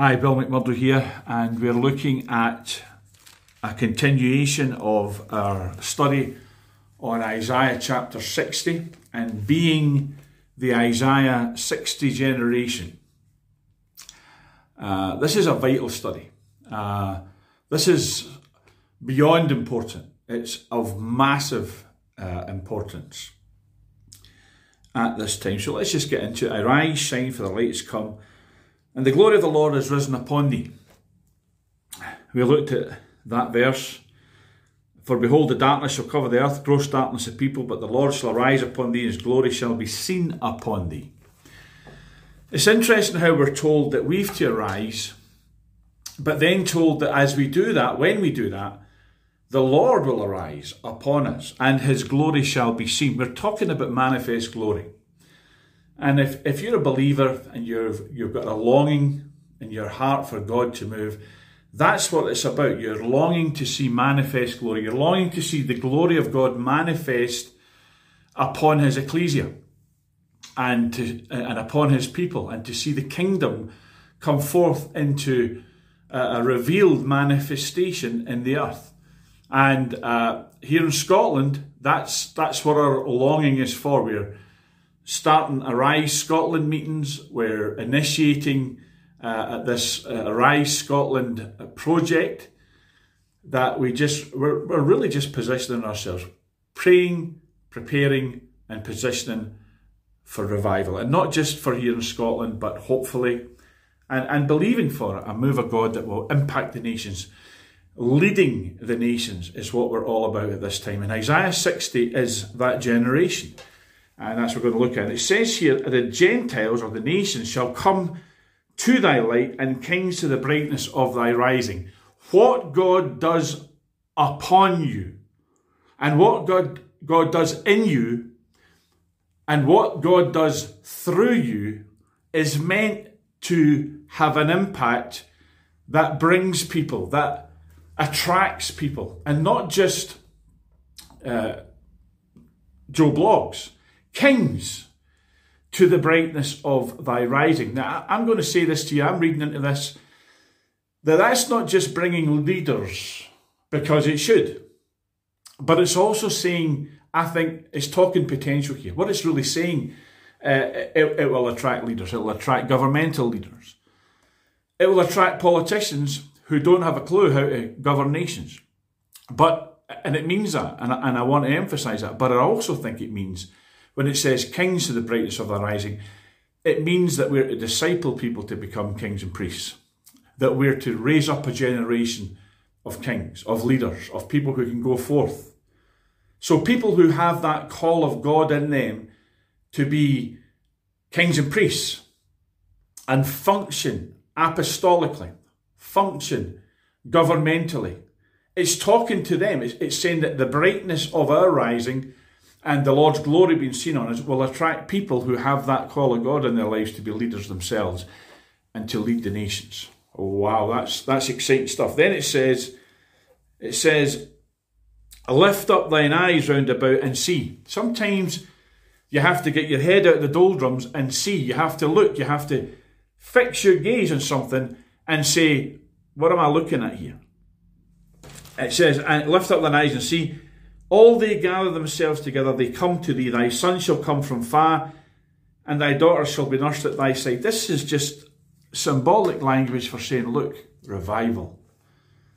Hi, Bill McMurdo here, and we're looking at a continuation of our study on Isaiah chapter 60 and being the Isaiah 60 generation. Uh, this is a vital study. Uh, this is beyond important, it's of massive uh, importance at this time. So let's just get into it. Arise, shine, for the light has come and the glory of the Lord is risen upon thee. We looked at that verse. For behold, the darkness shall cover the earth, gross darkness of people, but the Lord shall arise upon thee, and his glory shall be seen upon thee. It's interesting how we're told that we've to arise, but then told that as we do that, when we do that, the Lord will arise upon us, and his glory shall be seen. We're talking about manifest glory. And if, if you're a believer and you've, you've got a longing in your heart for God to move, that's what it's about. You're longing to see manifest glory. You're longing to see the glory of God manifest upon his ecclesia and, to, and upon his people and to see the kingdom come forth into a, revealed manifestation in the earth. And uh, here in Scotland, that's, that's what our longing is for. We're starting Arise Scotland meetings. We're initiating uh, this uh, Arise Scotland project that we just, we're, we're really just positioning ourselves, praying, preparing, and positioning for revival. And not just for here in Scotland, but hopefully, and, and believing for a move of God that will impact the nations. Leading the nations is what we're all about at this time. And Isaiah 60 is that generation. And that's what we're going to look at. It says here, the Gentiles or the nations shall come to thy light and kings to the brightness of thy rising. What God does upon you and what God, God does in you and what God does through you is meant to have an impact that brings people, that attracts people, and not just uh, Joe Bloggs kings to the brightness of thy rising. Now, I'm going to say this to you, I'm reading into this, that that's not just bringing leaders, because it should, but it's also saying, I think, it's talking potential here. What it's really saying, uh, it, it will attract leaders, it will attract governmental leaders, it will attract politicians who don't have a clue how to govern nations. But, and it means that, and, and I want to emphasize that, but I also think it means when it says kings to the brightness of the rising, it means that we're to disciple people to become kings and priests, that we're to raise up a generation of kings, of leaders, of people who can go forth. So people who have that call of God in them to be kings and priests and function apostolically, function governmentally. It's talking to them. It's, it's saying that the brightness of our rising and the Lord's glory being seen on us will attract people who have that call of God in their lives to be leaders themselves and to lead the nations. Oh, wow, that's that's exciting stuff. Then it says, it says, lift up thine eyes round about and see. Sometimes you have to get your head out of the doldrums and see. You have to look. You have to fix your gaze on something and say, what am I looking at here? It says, and lift up thine eyes and see all they gather themselves together, they come to thee. Thy son shall come from far, and thy daughter shall be nursed at thy side. This is just symbolic language for saying, look, revival.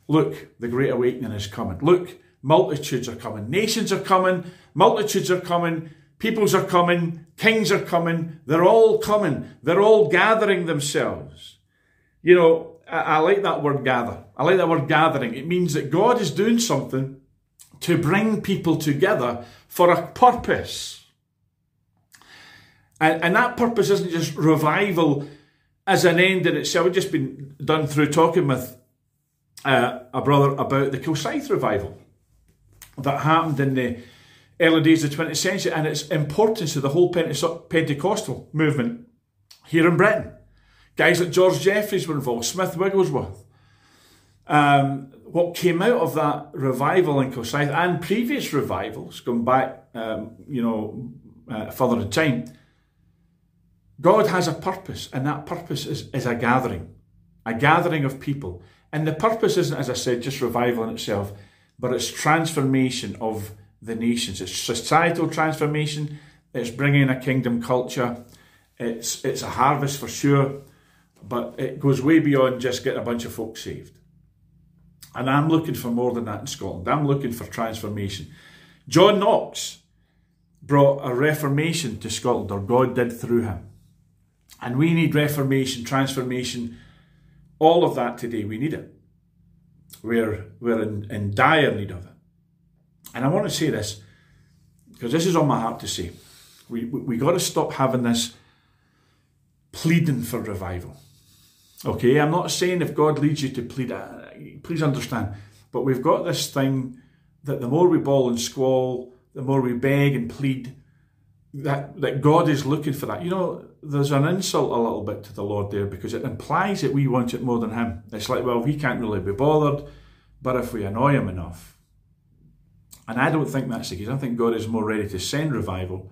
Look, the great awakening is coming. Look, multitudes are coming. Nations are coming. Multitudes are coming. Peoples are coming. Kings are coming. They're all coming. They're all gathering themselves. You know, I, I like that word gather. I like that word gathering. It means that God is doing something to bring people together for a purpose. And, and that purpose isn't just revival as an end in itself. We've just been done through talking with uh, a brother about the Kilsyth revival that happened in the early days of the 20th century and its importance to the whole Pentecostal movement here in Britain. Guys like George Jeffreys were involved, Smith Wigglesworth. Um, what came out of that revival in Kilsyth and previous revivals, going back, um, you know, uh, further in time, God has a purpose, and that purpose is, is a gathering. a gathering of people. And the purpose isn't, as I said, just revival in itself, but it's transformation of the nations. It's societal transformation. It's bringing a kingdom culture. It's it's a harvest for sure, but it goes way beyond just getting a bunch of folks saved. And I'm looking for more than that in Scotland. I'm looking for transformation. John Knox brought a reformation to Scotland, or God did through him. And we need reformation, transformation, all of that today. We need it. We're, we're in, in dire need of it. And I want to say this, because this is on my heart to say. We, we, we got to stop having this pleading for revival. Okay, I'm not saying if God leads you to plead, uh, please understand, but we've got this thing that the more we bawl and squall, the more we beg and plead, that, that God is looking for that. You know, there's an insult a little bit to the Lord there because it implies that we want it more than Him. It's like, well, we can't really be bothered, but if we annoy Him enough. And I don't think that's the case. I think God is more ready to send revival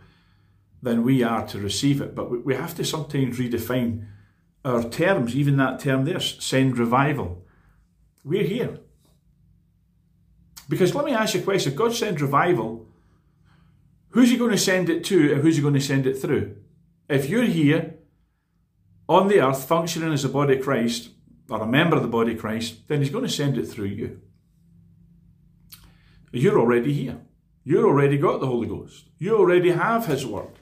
than we are to receive it. But we have to sometimes redefine our terms, even that term there, send revival. We're here. Because let me ask you a question. If God sends revival, who's he going to send it to and who's he going to send it through? If you're here on the earth functioning as a body of Christ or a member of the body of Christ, then he's going to send it through you. You're already here. You've already got the Holy Ghost. You already have his word.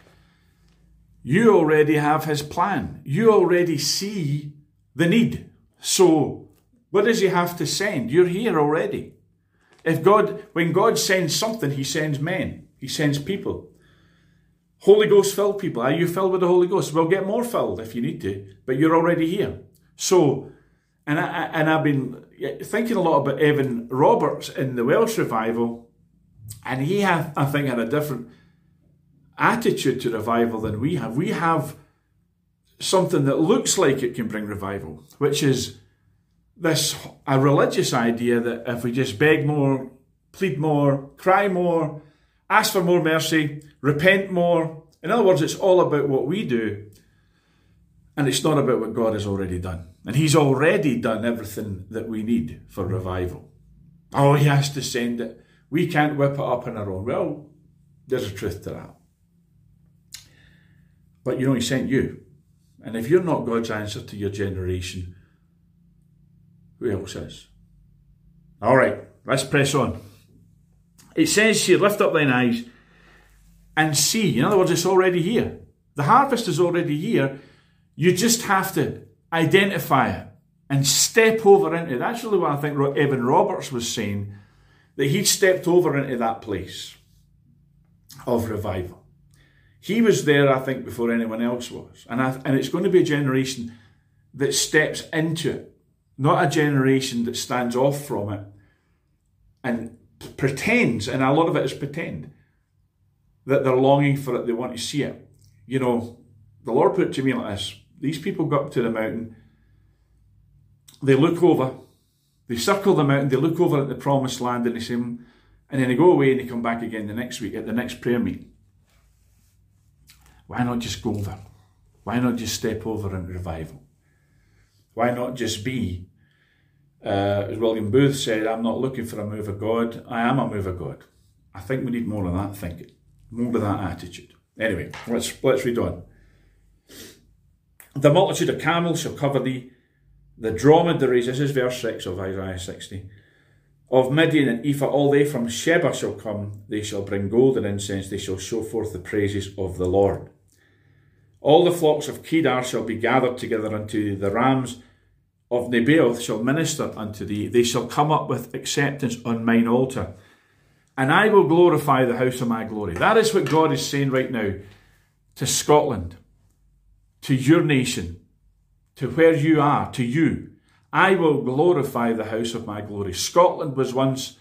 You already have his plan. You already see the need. So, what does he have to send? You're here already. If God, when God sends something, he sends men, he sends people. Holy Ghost filled people. Are you filled with the Holy Ghost? Well, get more filled if you need to, but you're already here. So, and I and I've been thinking a lot about Evan Roberts in the Welsh revival, and he had, I think, had a different attitude to revival than we have. We have something that looks like it can bring revival, which is this a religious idea that if we just beg more, plead more, cry more, ask for more mercy, repent more, in other words, it's all about what we do, and it's not about what God has already done. And He's already done everything that we need for revival. Oh, He has to send it. We can't whip it up on our own. Well, there's a truth to that. But you know, He sent you. And if you're not God's answer to your generation, who else is? All right, let's press on. It says here, lift up thine eyes and see. In other words, it's already here. The harvest is already here. You just have to identify it and step over into it. That's really what I think Evan Roberts was saying, that he'd stepped over into that place of revival. He was there, I think, before anyone else was. And, I, and it's going to be a generation that steps into it, not a generation that stands off from it and pretends, and a lot of it is pretend, that they're longing for it, they want to see it. You know, the Lord put it to me like this these people go up to the mountain, they look over, they circle the mountain, they look over at the promised land, and they say, and then they go away and they come back again the next week at the next prayer meeting. Why not just go over? Why not just step over in revival? Why not just be, uh, as William Booth said, I'm not looking for a move of God, I am a move of God. I think we need more of that thinking, more of that attitude. Anyway, let's let's read on. The multitude of camels shall cover thee, the dromedaries, this is verse 6 of Isaiah 60, of Midian and Ephah, all they from Sheba shall come, they shall bring gold and incense, they shall show forth the praises of the Lord. All the flocks of Kedar shall be gathered together unto the rams of Nebaioth shall minister unto thee. They shall come up with acceptance on mine altar. And I will glorify the house of my glory. That is what God is saying right now to Scotland, to your nation, to where you are, to you. I will glorify the house of my glory. Scotland was once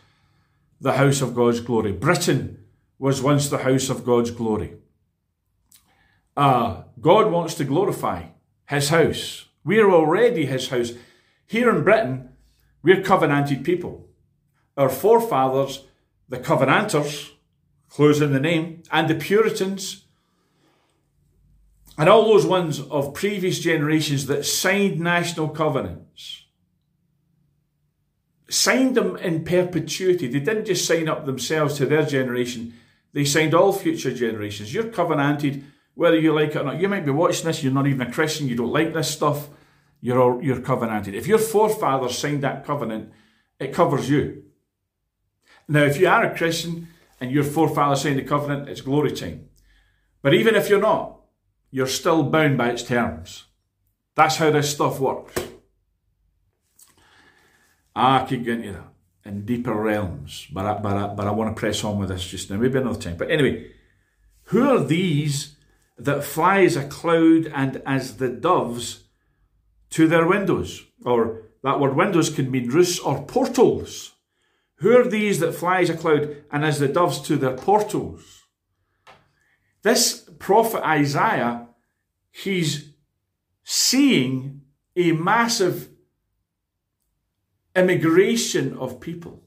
the house of God's glory. Britain was once the house of God's glory uh, God wants to glorify his house. We're already his house. Here in Britain, we're covenanted people. Our forefathers, the Covenanters, close in the name, and the Puritans, and all those ones of previous generations that signed national covenants signed them in perpetuity. They didn't just sign up themselves to their generation, they signed all future generations. You're covenanted whether you like it or not. You might be watching this, you're not even a Christian, you don't like this stuff, you're, all, you're covenanted. If your forefathers signed that covenant, it covers you. Now, if you are a Christian and your forefathers signed the covenant, it's glory time. But even if you're not, you're still bound by its terms. That's how this stuff works. Ah, I could get into that in deeper realms, but I, but I, but I want to press on with this just now, maybe another time. But anyway, who are these that flies a cloud and as the doves to their windows? Or that word windows can mean roofs or portals. Who are these that flies a cloud and as the doves to their portals? This prophet Isaiah, he's seeing a massive immigration of people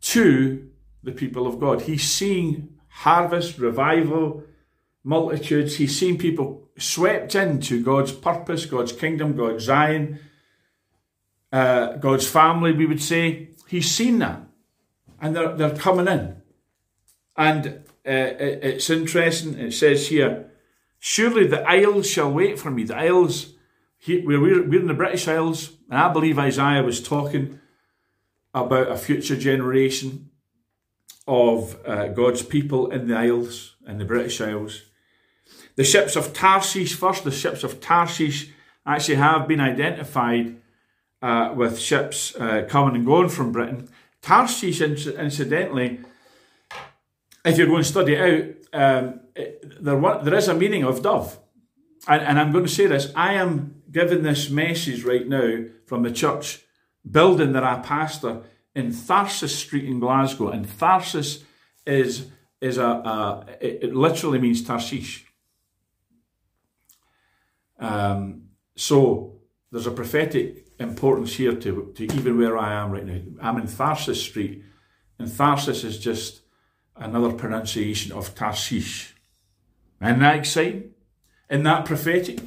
to the people of God. He's seeing harvest, revival, multitudes. He's seen people swept into God's purpose, God's kingdom, God's Zion, uh, God's family, we would say. He's seen that. And they're, they're coming in. And uh, it's interesting, it says here, Surely the isles shall wait for me. The isles, we're, we're in the British Isles, and I believe Isaiah was talking about a future generation of uh, God's people in the Isles, in the British Isles. The ships of Tarshish, first, the ships of Tarshish actually have been identified uh, with ships uh, coming and going from Britain. Tarshish, incidentally, if you're going to study it out, um, it, there, there is a meaning of dove. And, and I'm going to say this I am giving this message right now from the church building that I pastor in Tharsis Street in Glasgow. And Tharsis is, is a, a it, it, literally means Tarshish. Um, so there's a prophetic importance here to, to even where I am right now. I'm in Tharsis Street, and Tharsis is just another pronunciation of Tarshish. Isn't that exciting? Isn't that prophetic?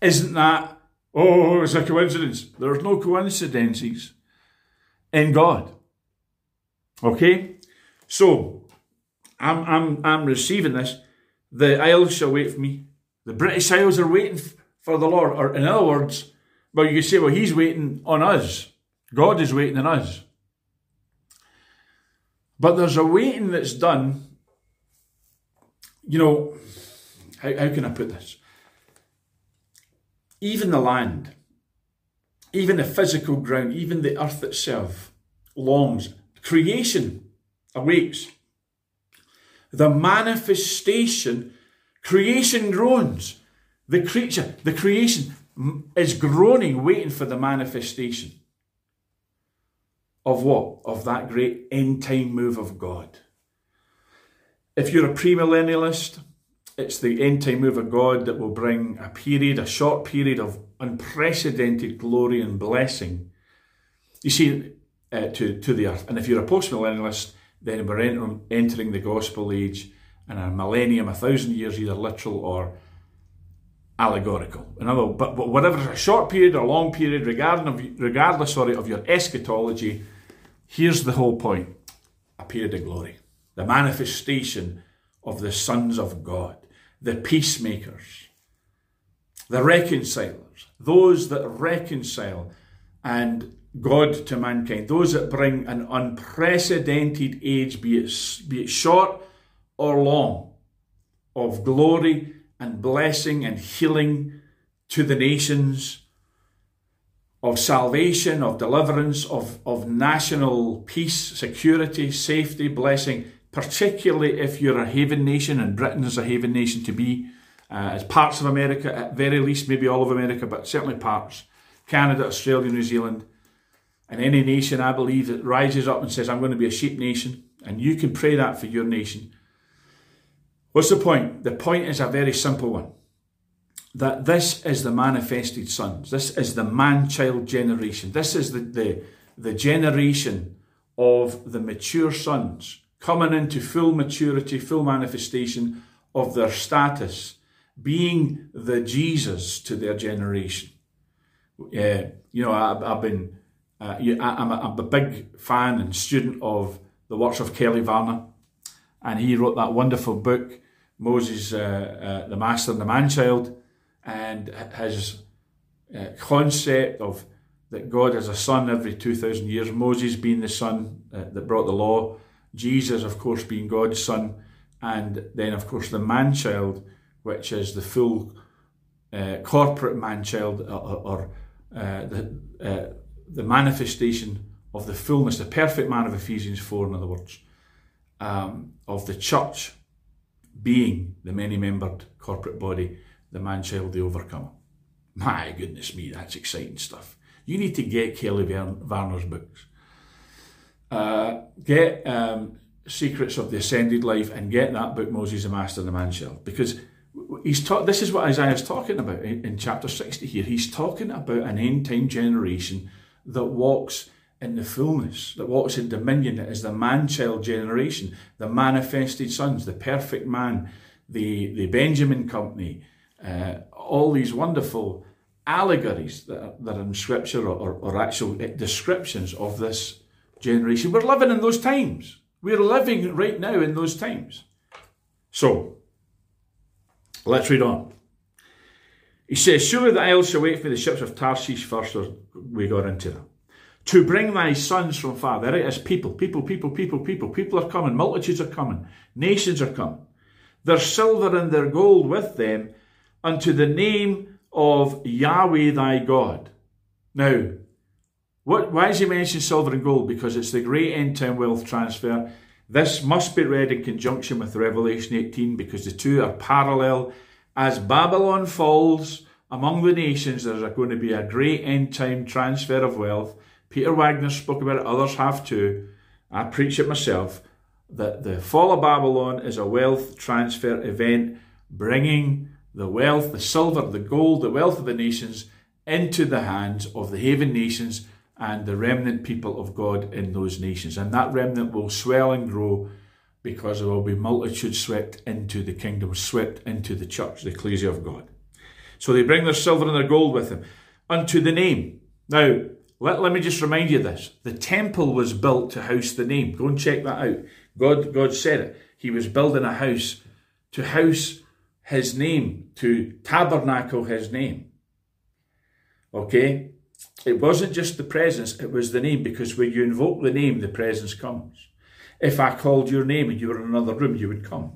Isn't that, oh, it's a coincidence? There's no coincidences in God. Okay? So, I'm, I'm, I'm receiving this. The Isles shall wait for me. The British Isles are waiting for the Lord. Or, in other words, well, you say, well, He's waiting on us. God is waiting on us. But there's a waiting that's done. You know, how, how can I put this? Even the land, even the physical ground, even the earth itself longs. Creation awaits. The manifestation, creation groans. The creature, the creation is groaning, waiting for the manifestation of what? Of that great end time move of God. If you're a premillennialist, it's the end time move of God that will bring a period, a short period of unprecedented glory and blessing. You see, uh, to, to the earth. And if you're a postmillennialist, then we're entering, entering the gospel age and a millennium, a thousand years, either literal or allegorical. In other, but, but whatever a short period or long period, regardless of, regardless sorry, of your eschatology, here's the whole point: a period of glory, the manifestation of the sons of God the peacemakers, the reconcilers, those that reconcile and God to mankind, those that bring an unprecedented age, be it, be it short or long, of glory and blessing and healing to the nations, of salvation, of deliverance, of, of national peace, security, safety, blessing particularly if you're a haven nation, and Britain is a haven nation to be, uh, as parts of America, at very least, maybe all of America, but certainly parts. Canada, Australia, New Zealand, and any nation, I believe, that rises up and says, I'm going to be a sheep nation, and you can pray that for your nation. What's the point? The point is a very simple one that this is the manifested sons. This is the man child generation. This is the, the, the generation of the mature sons coming into full maturity, full manifestation of their status being the Jesus to their generation. Uh, you know, I, have been, uh, I'm, a, I'm a big fan and student of the works of Kelly Varner, and he wrote that wonderful book, Moses, uh, uh the Master and the Manchild, and his uh, concept of that God has a son every 2,000 years, Moses being the son uh, that brought the law, Jesus, of course, being God's son, and then, of course, the man child, which is the full uh, corporate man child or, or uh, the, uh, the manifestation of the fullness, the perfect man of Ephesians 4, in other words, um, of the church being the many membered corporate body, the man child, the overcomer. My goodness me, that's exciting stuff. You need to get Kelly Varner's books. Uh, get um, Secrets of the Ascended Life and get that book, Moses the Master and the Man Child, because he's taught. This is what Isaiah's talking about in, in chapter 60 here. He's talking about an end time generation that walks in the fullness, that walks in dominion, that is the man child generation, the manifested sons, the perfect man, the, the Benjamin Company, uh, all these wonderful allegories that are, that are in scripture or, or, or actual descriptions of this generation. We're living in those times. We're living right now in those times. So, let's read on. He says, Surely the isles shall wait for the ships of Tarshish first, or we got into that. To bring thy sons from far. There it is, people, people, people, people, people. People are coming, multitudes are coming, nations are coming. Their silver and their gold with them unto the name of Yahweh thy God. Now, what, why is he mentioning silver and gold? Because it's the great end time wealth transfer. This must be read in conjunction with Revelation 18 because the two are parallel. As Babylon falls among the nations, there's going to be a great end time transfer of wealth. Peter Wagner spoke about it, others have too. I preach it myself that the fall of Babylon is a wealth transfer event bringing the wealth, the silver, the gold, the wealth of the nations into the hands of the haven nations and the remnant people of God in those nations. And that remnant will swell and grow because there will be multitudes swept into the kingdom, swept into the church, the ecclesia of God. So they bring their silver and their gold with them unto the name. Now, let, let me just remind you this. The temple was built to house the name. Go and check that out. God, God said it. He was building a house to house his name, to tabernacle his name. Okay? It wasn't just the presence, it was the name, because when you invoke the name, the presence comes. If I called your name and you were in another room, you would come.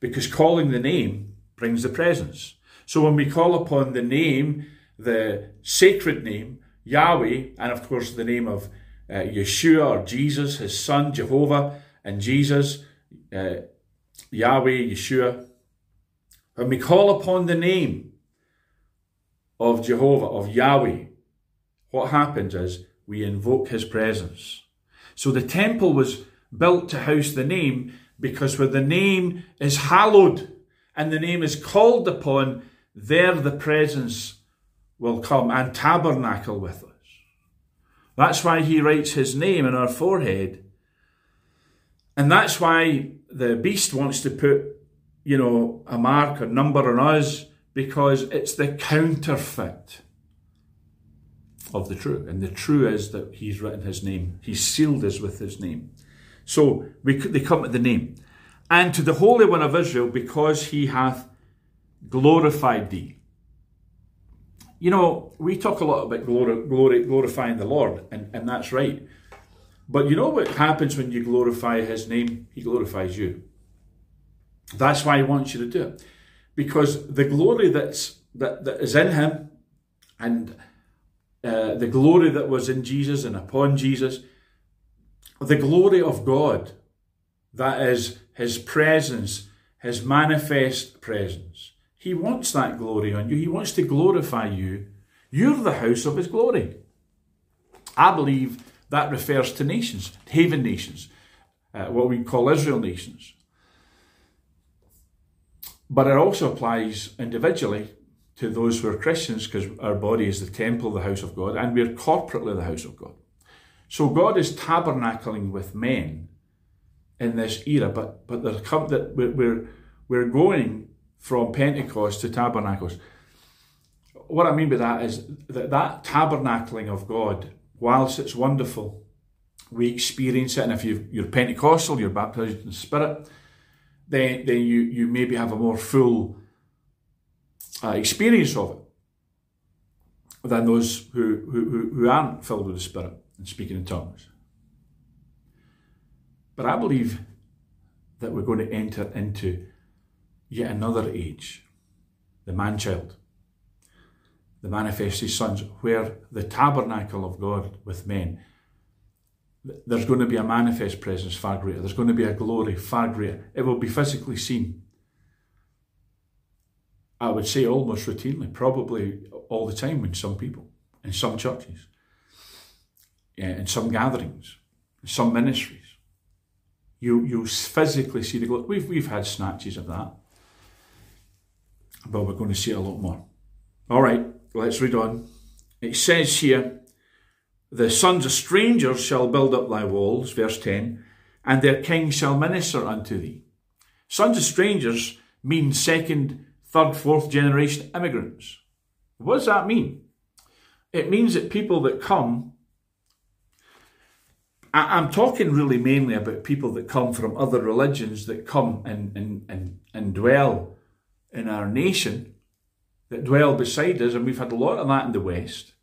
Because calling the name brings the presence. So when we call upon the name, the sacred name, Yahweh, and of course the name of uh, Yeshua or Jesus, his son, Jehovah, and Jesus, uh, Yahweh, Yeshua, when we call upon the name of Jehovah, of Yahweh, what happens is we invoke his presence. So the temple was built to house the name because where the name is hallowed and the name is called upon, there the presence will come and tabernacle with us. That's why he writes his name in our forehead. And that's why the beast wants to put, you know, a mark or number on us because it's the counterfeit of the true. And the true is that he's written his name. He's sealed us with his name. So we, they come to the name. And to the Holy One of Israel, because he hath glorified thee. You know, we talk a lot about glory, glory, glorifying the Lord, and, and that's right. But you know what happens when you glorify his name? He glorifies you. That's why he wants you to do it. Because the glory that's that, that is in him and uh, the glory that was in Jesus and upon Jesus, the glory of God, that is his presence, his manifest presence. He wants that glory on you. He wants to glorify you. You're the house of his glory. I believe that refers to nations, haven nations, uh, what we call Israel nations. But it also applies individually to those who are Christians because our body is the temple, the house of God, and we're corporately the house of God. So God is tabernacling with men in this era, but but there come that we're, we're We're going from Pentecost to Tabernacles. What I mean by that is that that tabernacling of God, whilst it's wonderful, we experience it. And if you are Pentecostal, you're baptized in the Spirit, then, then you, you maybe have a more full uh, experience of it than those who, who, who aren't filled with the Spirit and speaking in tongues. But I believe that we're going to enter into yet another age, the man child, the manifested sons, where the tabernacle of God with men, there's going to be a manifest presence far greater. There's going to be a glory far greater. It will be physically seen. I would say almost routinely, probably all the time in some people, in some churches, eh, in some gatherings, in some ministries. You you physically see the glory. We've we've had snatches of that, but we're going to see a lot more. All right, let's read on. It says here, "The sons of strangers shall build up thy walls," verse ten, "and their kings shall minister unto thee." Sons of strangers mean second third, fourth generation immigrants. What does that mean? It means that people that come, I'm talking really mainly about people that come from other religions that come and, and, and, and dwell in our nation, that dwell beside us, and we've had a lot of that in the West.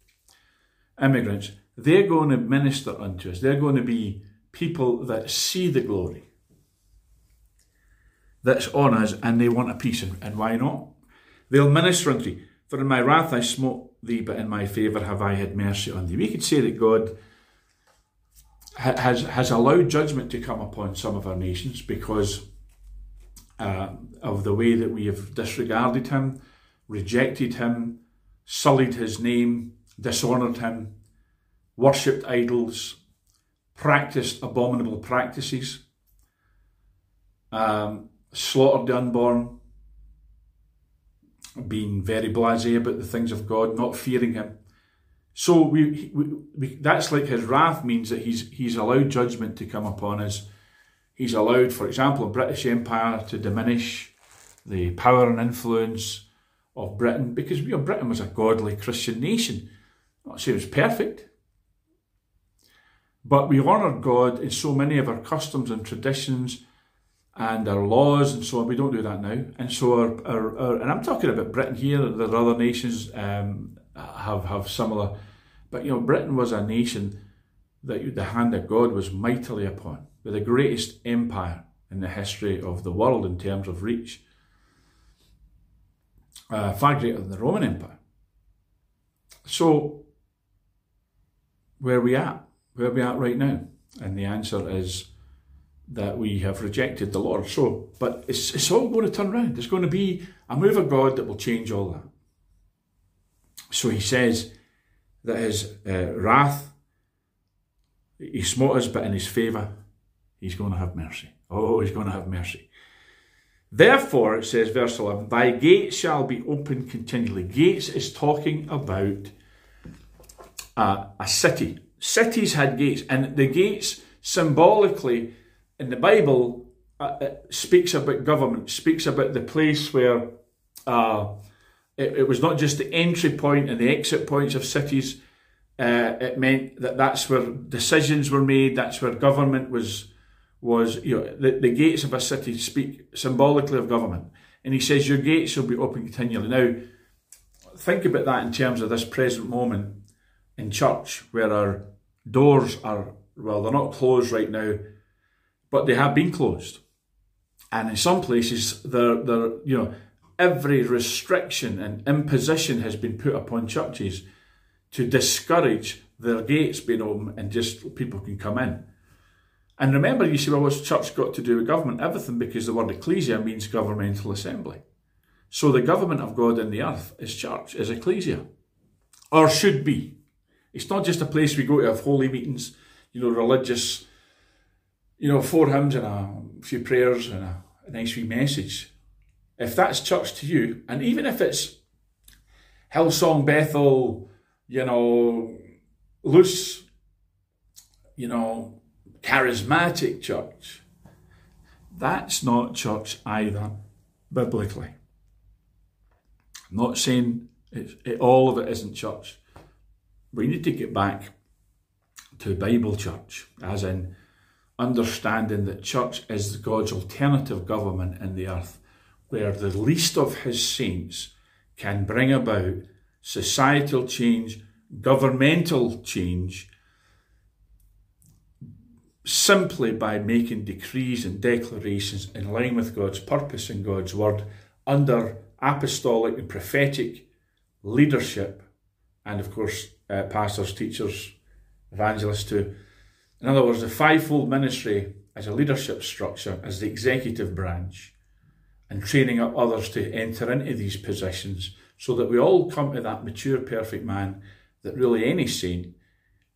Immigrants, they're going to minister unto us. They're going to be people that see the glory that's on us and they want a piece. And, and why not? They'll minister unto thee. For in my wrath I smote thee, but in my favour have I had mercy on thee. We could say that God has, has allowed judgment to come upon some of our nations because uh, of the way that we have disregarded him, rejected him, sullied his name, dishonoured him, worshipped idols, practiced abominable practices, um, slaughtered the unborn, being very blasé about the things of God, not fearing Him. So we, we, we, that's like His wrath means that He's He's allowed judgment to come upon us. He's allowed, for example, the British Empire to diminish the power and influence of Britain because you know, Britain was a godly Christian nation. I'm not saying it was perfect, but we honoured God in so many of our customs and traditions and our laws and so on. We don't do that now. And so our, our, our and I'm talking about Britain here, there are other nations um, have, have similar, but you know, Britain was a nation that the hand of God was mightily upon, with the greatest empire in the history of the world in terms of reach, uh, far greater than the Roman Empire. So, where are we at? Where are we at right now? And the answer is that we have rejected the Lord. So, but it's, it's all going to turn around. There's going to be a move of God that will change all that. So he says that his uh, wrath, he smote us, but in his favour, he's going to have mercy. Oh, he's going to have mercy. Therefore, it says, verse 11, thy gates shall be open continually. Gates is talking about uh, a city. Cities had gates, and the gates symbolically in the Bible uh, it speaks about government, speaks about the place where uh, it, it, was not just the entry point and the exit points of cities. Uh, it meant that that's where decisions were made. That's where government was was you know the, the gates of a city speak symbolically of government. And he says your gates will be open continually. Now, think about that in terms of this present moment in church, where our doors are well, they're not closed right now but they have been closed. And in some places, they're, you know, every restriction and imposition has been put upon churches to discourage their gates being open and just people can come in. And remember, you see, well, what's church got to do with government? Everything, because the word ecclesia means governmental assembly. So the government of God in the earth is church, is ecclesia, or should be. It's not just a place we go to have holy meetings, you know, religious you know, four hymns and a few prayers and a, a nice wee message. If that's church to you, and even if it's Hillsong Bethel, you know, loose, you know, charismatic church, that's not church either. biblically. I'm not saying it, all of it isn't church. We need to get back to Bible church, as in understanding that church is God's alternative government in the earth, where the least of his saints can bring about societal change, governmental change, simply by making decrees and declarations in line with God's purpose and God's word under apostolic and prophetic leadership, and of course, uh, pastors, teachers, evangelists too. In other words, the fivefold ministry as a leadership structure, as the executive branch, and training up others to enter into these positions so that we all come to that mature, perfect man that really any saint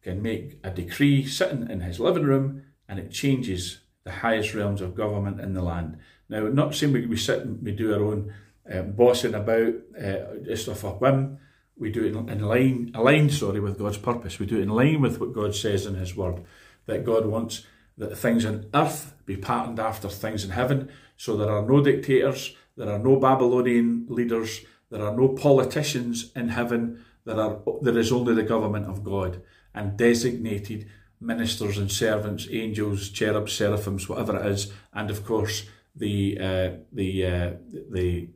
can make a decree sitting in his living room and it changes the highest realms of government in the land. Now, not saying we, sit and we do our own uh, bossing about uh, just off a whim. We do it in line, aligned, sorry, with God's purpose. We do it in line with what God says in His Word. That God wants that things on earth be patterned after things in heaven. So there are no dictators, there are no Babylonian leaders, there are no politicians in heaven. There are there is only the government of God and designated ministers and servants, angels, cherubs, seraphims, whatever it is, and of course the uh, the uh, the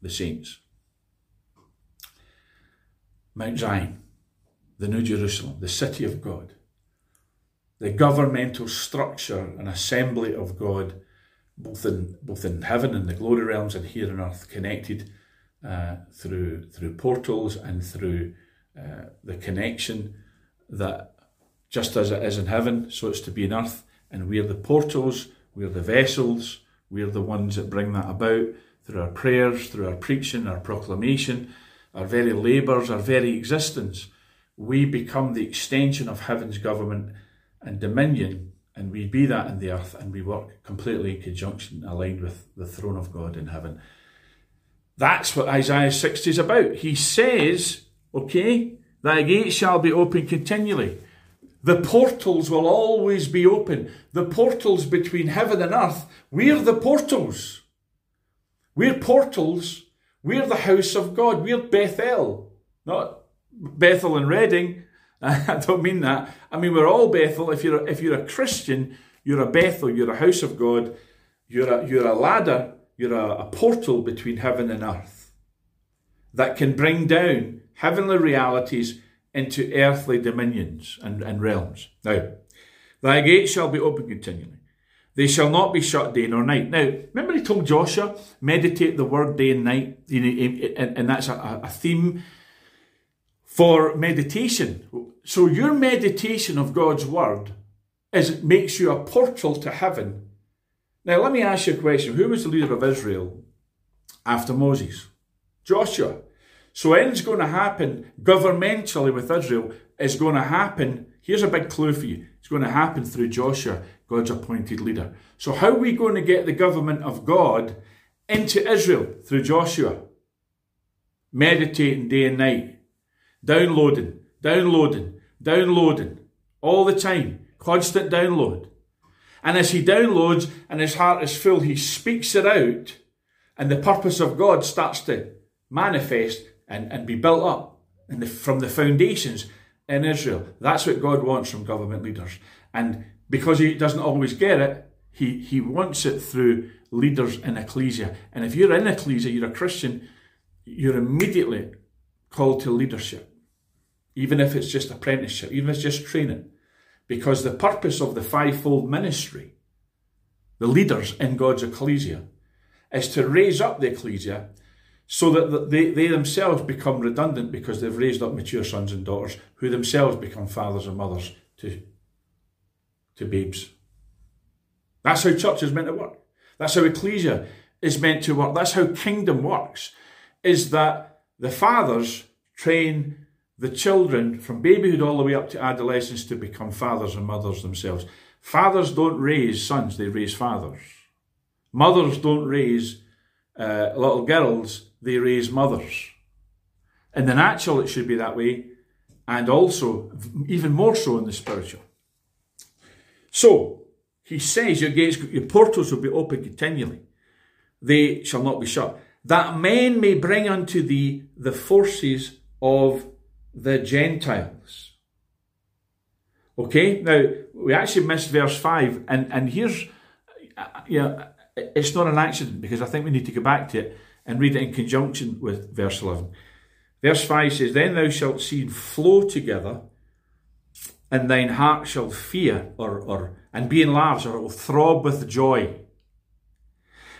the saints. Mount Zion, the New Jerusalem, the city of God, the governmental structure and assembly of God, both in both in heaven and the glory realms and here on earth, connected uh, through through portals and through uh, the connection that just as it is in heaven, so it's to be in earth, and we're the portals, we're the vessels, we're the ones that bring that about through our prayers, through our preaching, our proclamation, our very labours, our very existence. We become the extension of heaven's government and dominion, and we be that in the earth, and we work completely in conjunction, aligned with the throne of God in heaven. That's what Isaiah 60 is about. He says, okay, thy gate shall be open continually. The portals will always be open. The portals between heaven and earth, we're the portals. We're portals. We're the house of God. We're Bethel, not Bethel and Redding. I don't mean that. I mean we're all Bethel. If you're a, if you're a Christian, you're a Bethel. You're a house of God. You're a you're a ladder. You're a, a portal between heaven and earth that can bring down heavenly realities into earthly dominions and, and realms. Now, thy gates shall be open continually. They shall not be shut day nor night. Now, remember he told Joshua, meditate the word day and night, and that's a, a theme for meditation. So your meditation of God's word is makes you a portal to heaven. Now, let me ask you a question. Who was the leader of Israel after Moses? Joshua. So anything's going to happen governmentally with Israel is going to happen. Here's a big clue for you. It's going to happen through Joshua, God's appointed leader. So how are we going to get the government of God into Israel? Through Joshua. Meditating day and night. Downloading, downloading, downloading. All the time. Constant download. And as he downloads and his heart is full, he speaks it out. And the purpose of God starts to manifest and, and be built up the, from the foundations in Israel. That's what God wants from government leaders. And because he doesn't always get it, he, he wants it through leaders in ecclesia. And if you're in ecclesia, you're a Christian, you're immediately called to leadership, even if it's just apprenticeship, even if it's just training. Because the purpose of the fivefold ministry, the leaders in God's ecclesia, is to raise up the ecclesia so that they, they themselves become redundant because they've raised up mature sons and daughters who themselves become fathers and mothers to, to babes. That's how church is meant to work. That's how ecclesia is meant to work. That's how kingdom works, is that the fathers train the children from babyhood all the way up to adolescence to become fathers and mothers themselves. Fathers don't raise sons, they raise fathers. Mothers don't raise uh, little girls, they raise mothers. In the natural, it should be that way, and also even more so in the spiritual. So, he says your gates, your portals will be open continually. they shall not be shut, that men may bring unto thee the forces of the Gentiles. Okay, now we actually missed verse 5, and, and here's, uh, yeah, it's not an accident because I think we need to go back to it and read it in conjunction with verse 11. Verse 5 says, Then thou shalt see flow together, and thine heart shall fear, or, or and be enlarged, or it will throb with joy.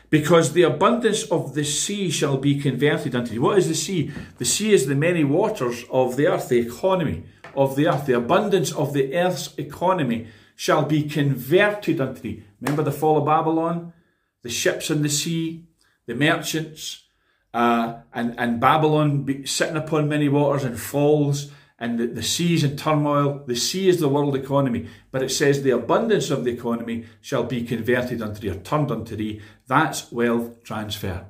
Because the abundance of the sea shall be converted unto thee. What is the sea? The sea is the many waters of the earth, the economy of the earth. The abundance of the earth's economy shall be converted unto thee. Remember the fall of Babylon? The ships in the sea, the merchants, uh, and, and Babylon sitting upon many waters and falls, and the, the seas in turmoil. The sea is the world economy, but it says the abundance of the economy shall be converted unto thee or turned unto thee. That's wealth transfer.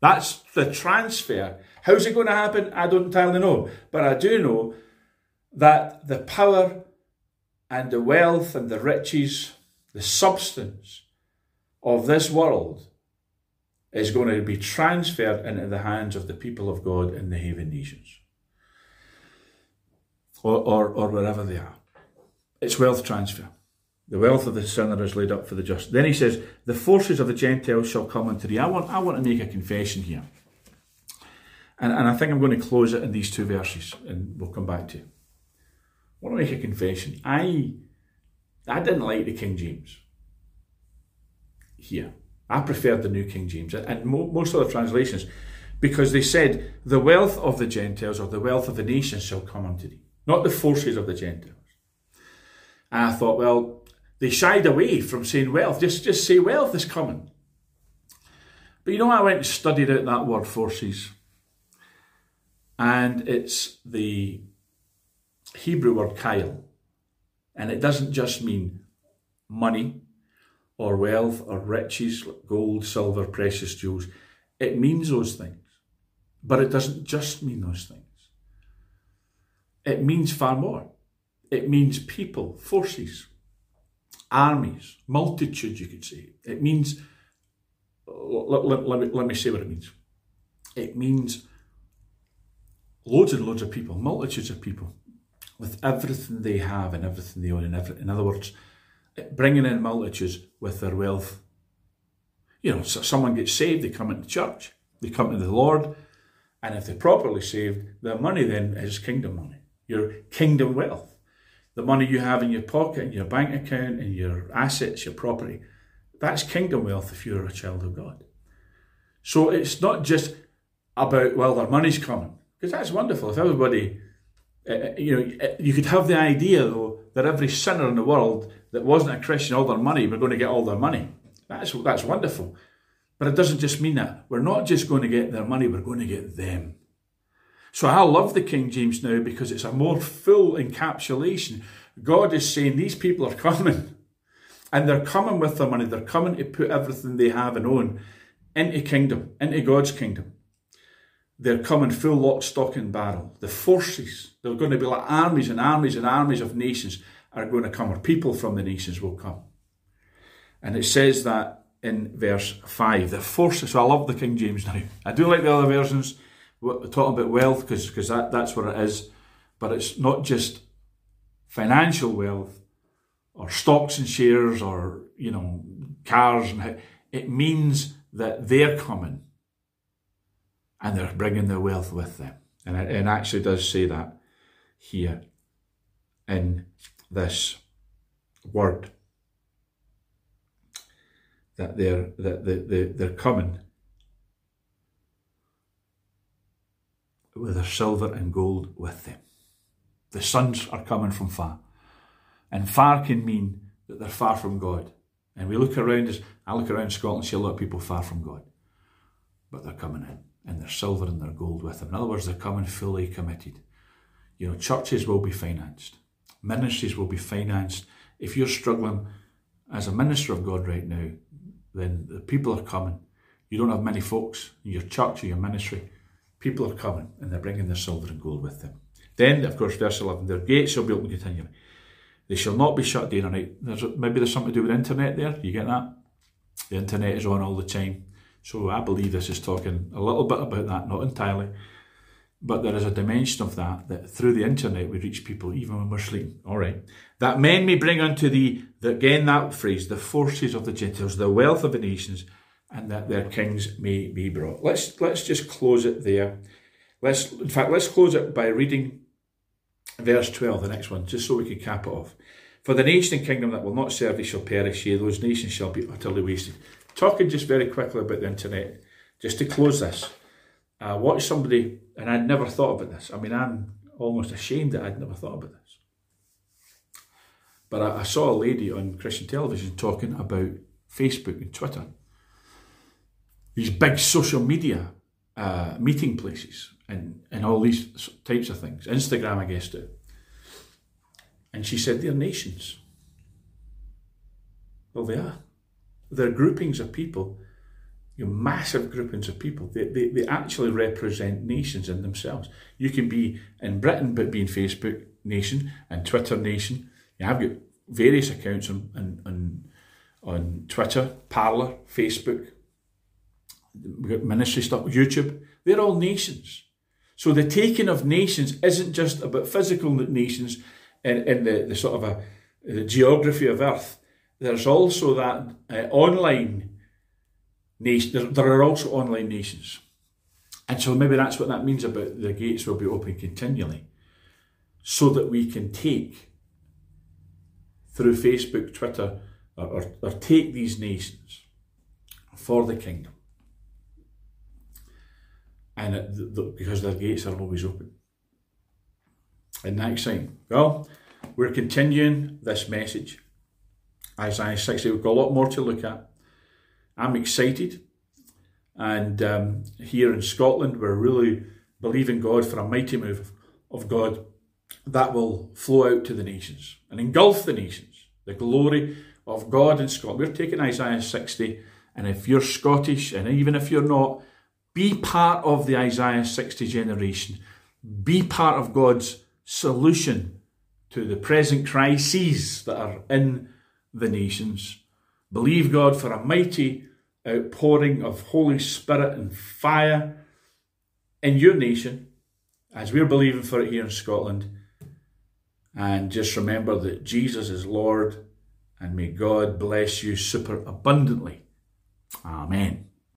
That's the transfer. How's it going to happen? I don't entirely know, but I do know that the power and the wealth and the riches, the substance of this world is going to be transferred into the hands of the people of God in the haven nations or, or, or wherever they are. It's wealth transfer. The wealth of the sinner is laid up for the just. Then he says, The forces of the Gentiles shall come unto thee. I want, I want to make a confession here. And, and I think I'm going to close it in these two verses, and we'll come back to it. I want to make a confession. I, I didn't like the King James here. I preferred the New King James and most other translations because they said, The wealth of the Gentiles or the wealth of the nations shall come unto thee, not the forces of the Gentiles. And I thought, well, they shied away from saying wealth. Just, just say wealth is coming. But you know, I went and studied out that word forces. And it's the Hebrew word chayil. And it doesn't just mean money or wealth or riches, gold, silver, precious jewels. It means those things. But it doesn't just mean those things. It means far more. It means people, forces, armies, multitudes, you could say. It means, let, let, let, me, let me say what it means. It means loads and loads of people, multitudes of people, with everything they have and everything they own. In, every, in other words, bringing in multitudes with their wealth. You know, so someone gets saved, they come into church, they come to the Lord, and if they're properly saved, their money then is kingdom money, your kingdom wealth. The money you have in your pocket, in your bank account, in your assets, your property, that's kingdom wealth if you're a child of God. So it's not just about, well, their money's coming, because that's wonderful. If everybody, uh, you know, you could have the idea, though, that every sinner in the world that wasn't a Christian, all their money, we're going to get all their money. That's, that's wonderful. But it doesn't just mean that. We're not just going to get their money, we're going to get them. So I love the King James now because it's a more full encapsulation. God is saying these people are coming. And they're coming with their money. They're coming to put everything they have and own into kingdom, into God's kingdom. They're coming full lock, stock, and barrel. The forces, they're going to be like armies and armies and armies of nations are going to come, or people from the nations will come. And it says that in verse 5. The forces, so I love the King James now. I do like the other versions talking about wealth because because that, that's what it is. But it's not just financial wealth or stocks and shares or, you know, cars. and It means that they're coming and they're bringing their wealth with them. And it, it actually does say that here in this word that they're that they, they, they're coming with their silver and gold with them. The sons are coming from far. And far can mean that they're far from God. And we look around us, I look around Scotland and see a lot of people far from God. But they're coming in, and their silver and their gold with them. In other words, they're coming fully committed. You know, churches will be financed ministries will be financed. If you're struggling as a minister of God right now, then the people are coming. You don't have many folks in your church or your ministry. People are coming and they're bringing their silver and gold with them. Then, of course, verse 11, their gates shall be open continually. They shall not be shut day or night. There's, maybe there's something to do with internet there. You get that? The internet is on all the time. So I believe this is talking a little bit about that, not entirely. But there is a dimension of that, that through the internet we reach people even when we're sleeping. All right. That men may bring unto thee, the, again that phrase, the forces of the Gentiles, the wealth of the nations, and that their kings may be brought. Let's let's just close it there. Let's in fact let's close it by reading verse 12, the next one, just so we can cap it off. For the nation and kingdom that will not serve thee shall perish, yea, those nations shall be utterly wasted. Talking just very quickly about the internet, just to close this. I watched somebody, and I'd never thought about this. I mean, I'm almost ashamed that I'd never thought about this. But I, I saw a lady on Christian television talking about Facebook and Twitter, these big social media uh, meeting places, and, and all these types of things. Instagram, I guess, too. And she said they're nations. Well, they are. They're groupings of people, you know, massive groupings of people. They, they, they actually represent nations in themselves. You can be in Britain, but be in Facebook nation and Twitter nation. You have got various accounts on, on, on, on Twitter, Parler, Facebook, ministry stuff, YouTube. They're all nations. So the taking of nations isn't just about physical nations in, in the, the sort of a the geography of Earth there's also that uh, online nation. There, there are also online nations, and so maybe that's what that means about the gates will be open continually, so that we can take through Facebook, Twitter, or, or, or take these nations for the kingdom, and it, the, the, because their gates are always open. And next time, well, we're continuing this message Isaiah 60. We've got a lot more to look at. I'm excited. And um, here in Scotland, we're really believing God for a mighty move of God that will flow out to the nations and engulf the nations. The glory of God in Scotland. We're taking Isaiah 60, and if you're Scottish, and even if you're not, be part of the Isaiah 60 generation. Be part of God's solution to the present crises that are in the nations. Believe God for a mighty outpouring of Holy Spirit and fire in your nation, as we're believing for it here in Scotland. And just remember that Jesus is Lord, and may God bless you super abundantly. Amen.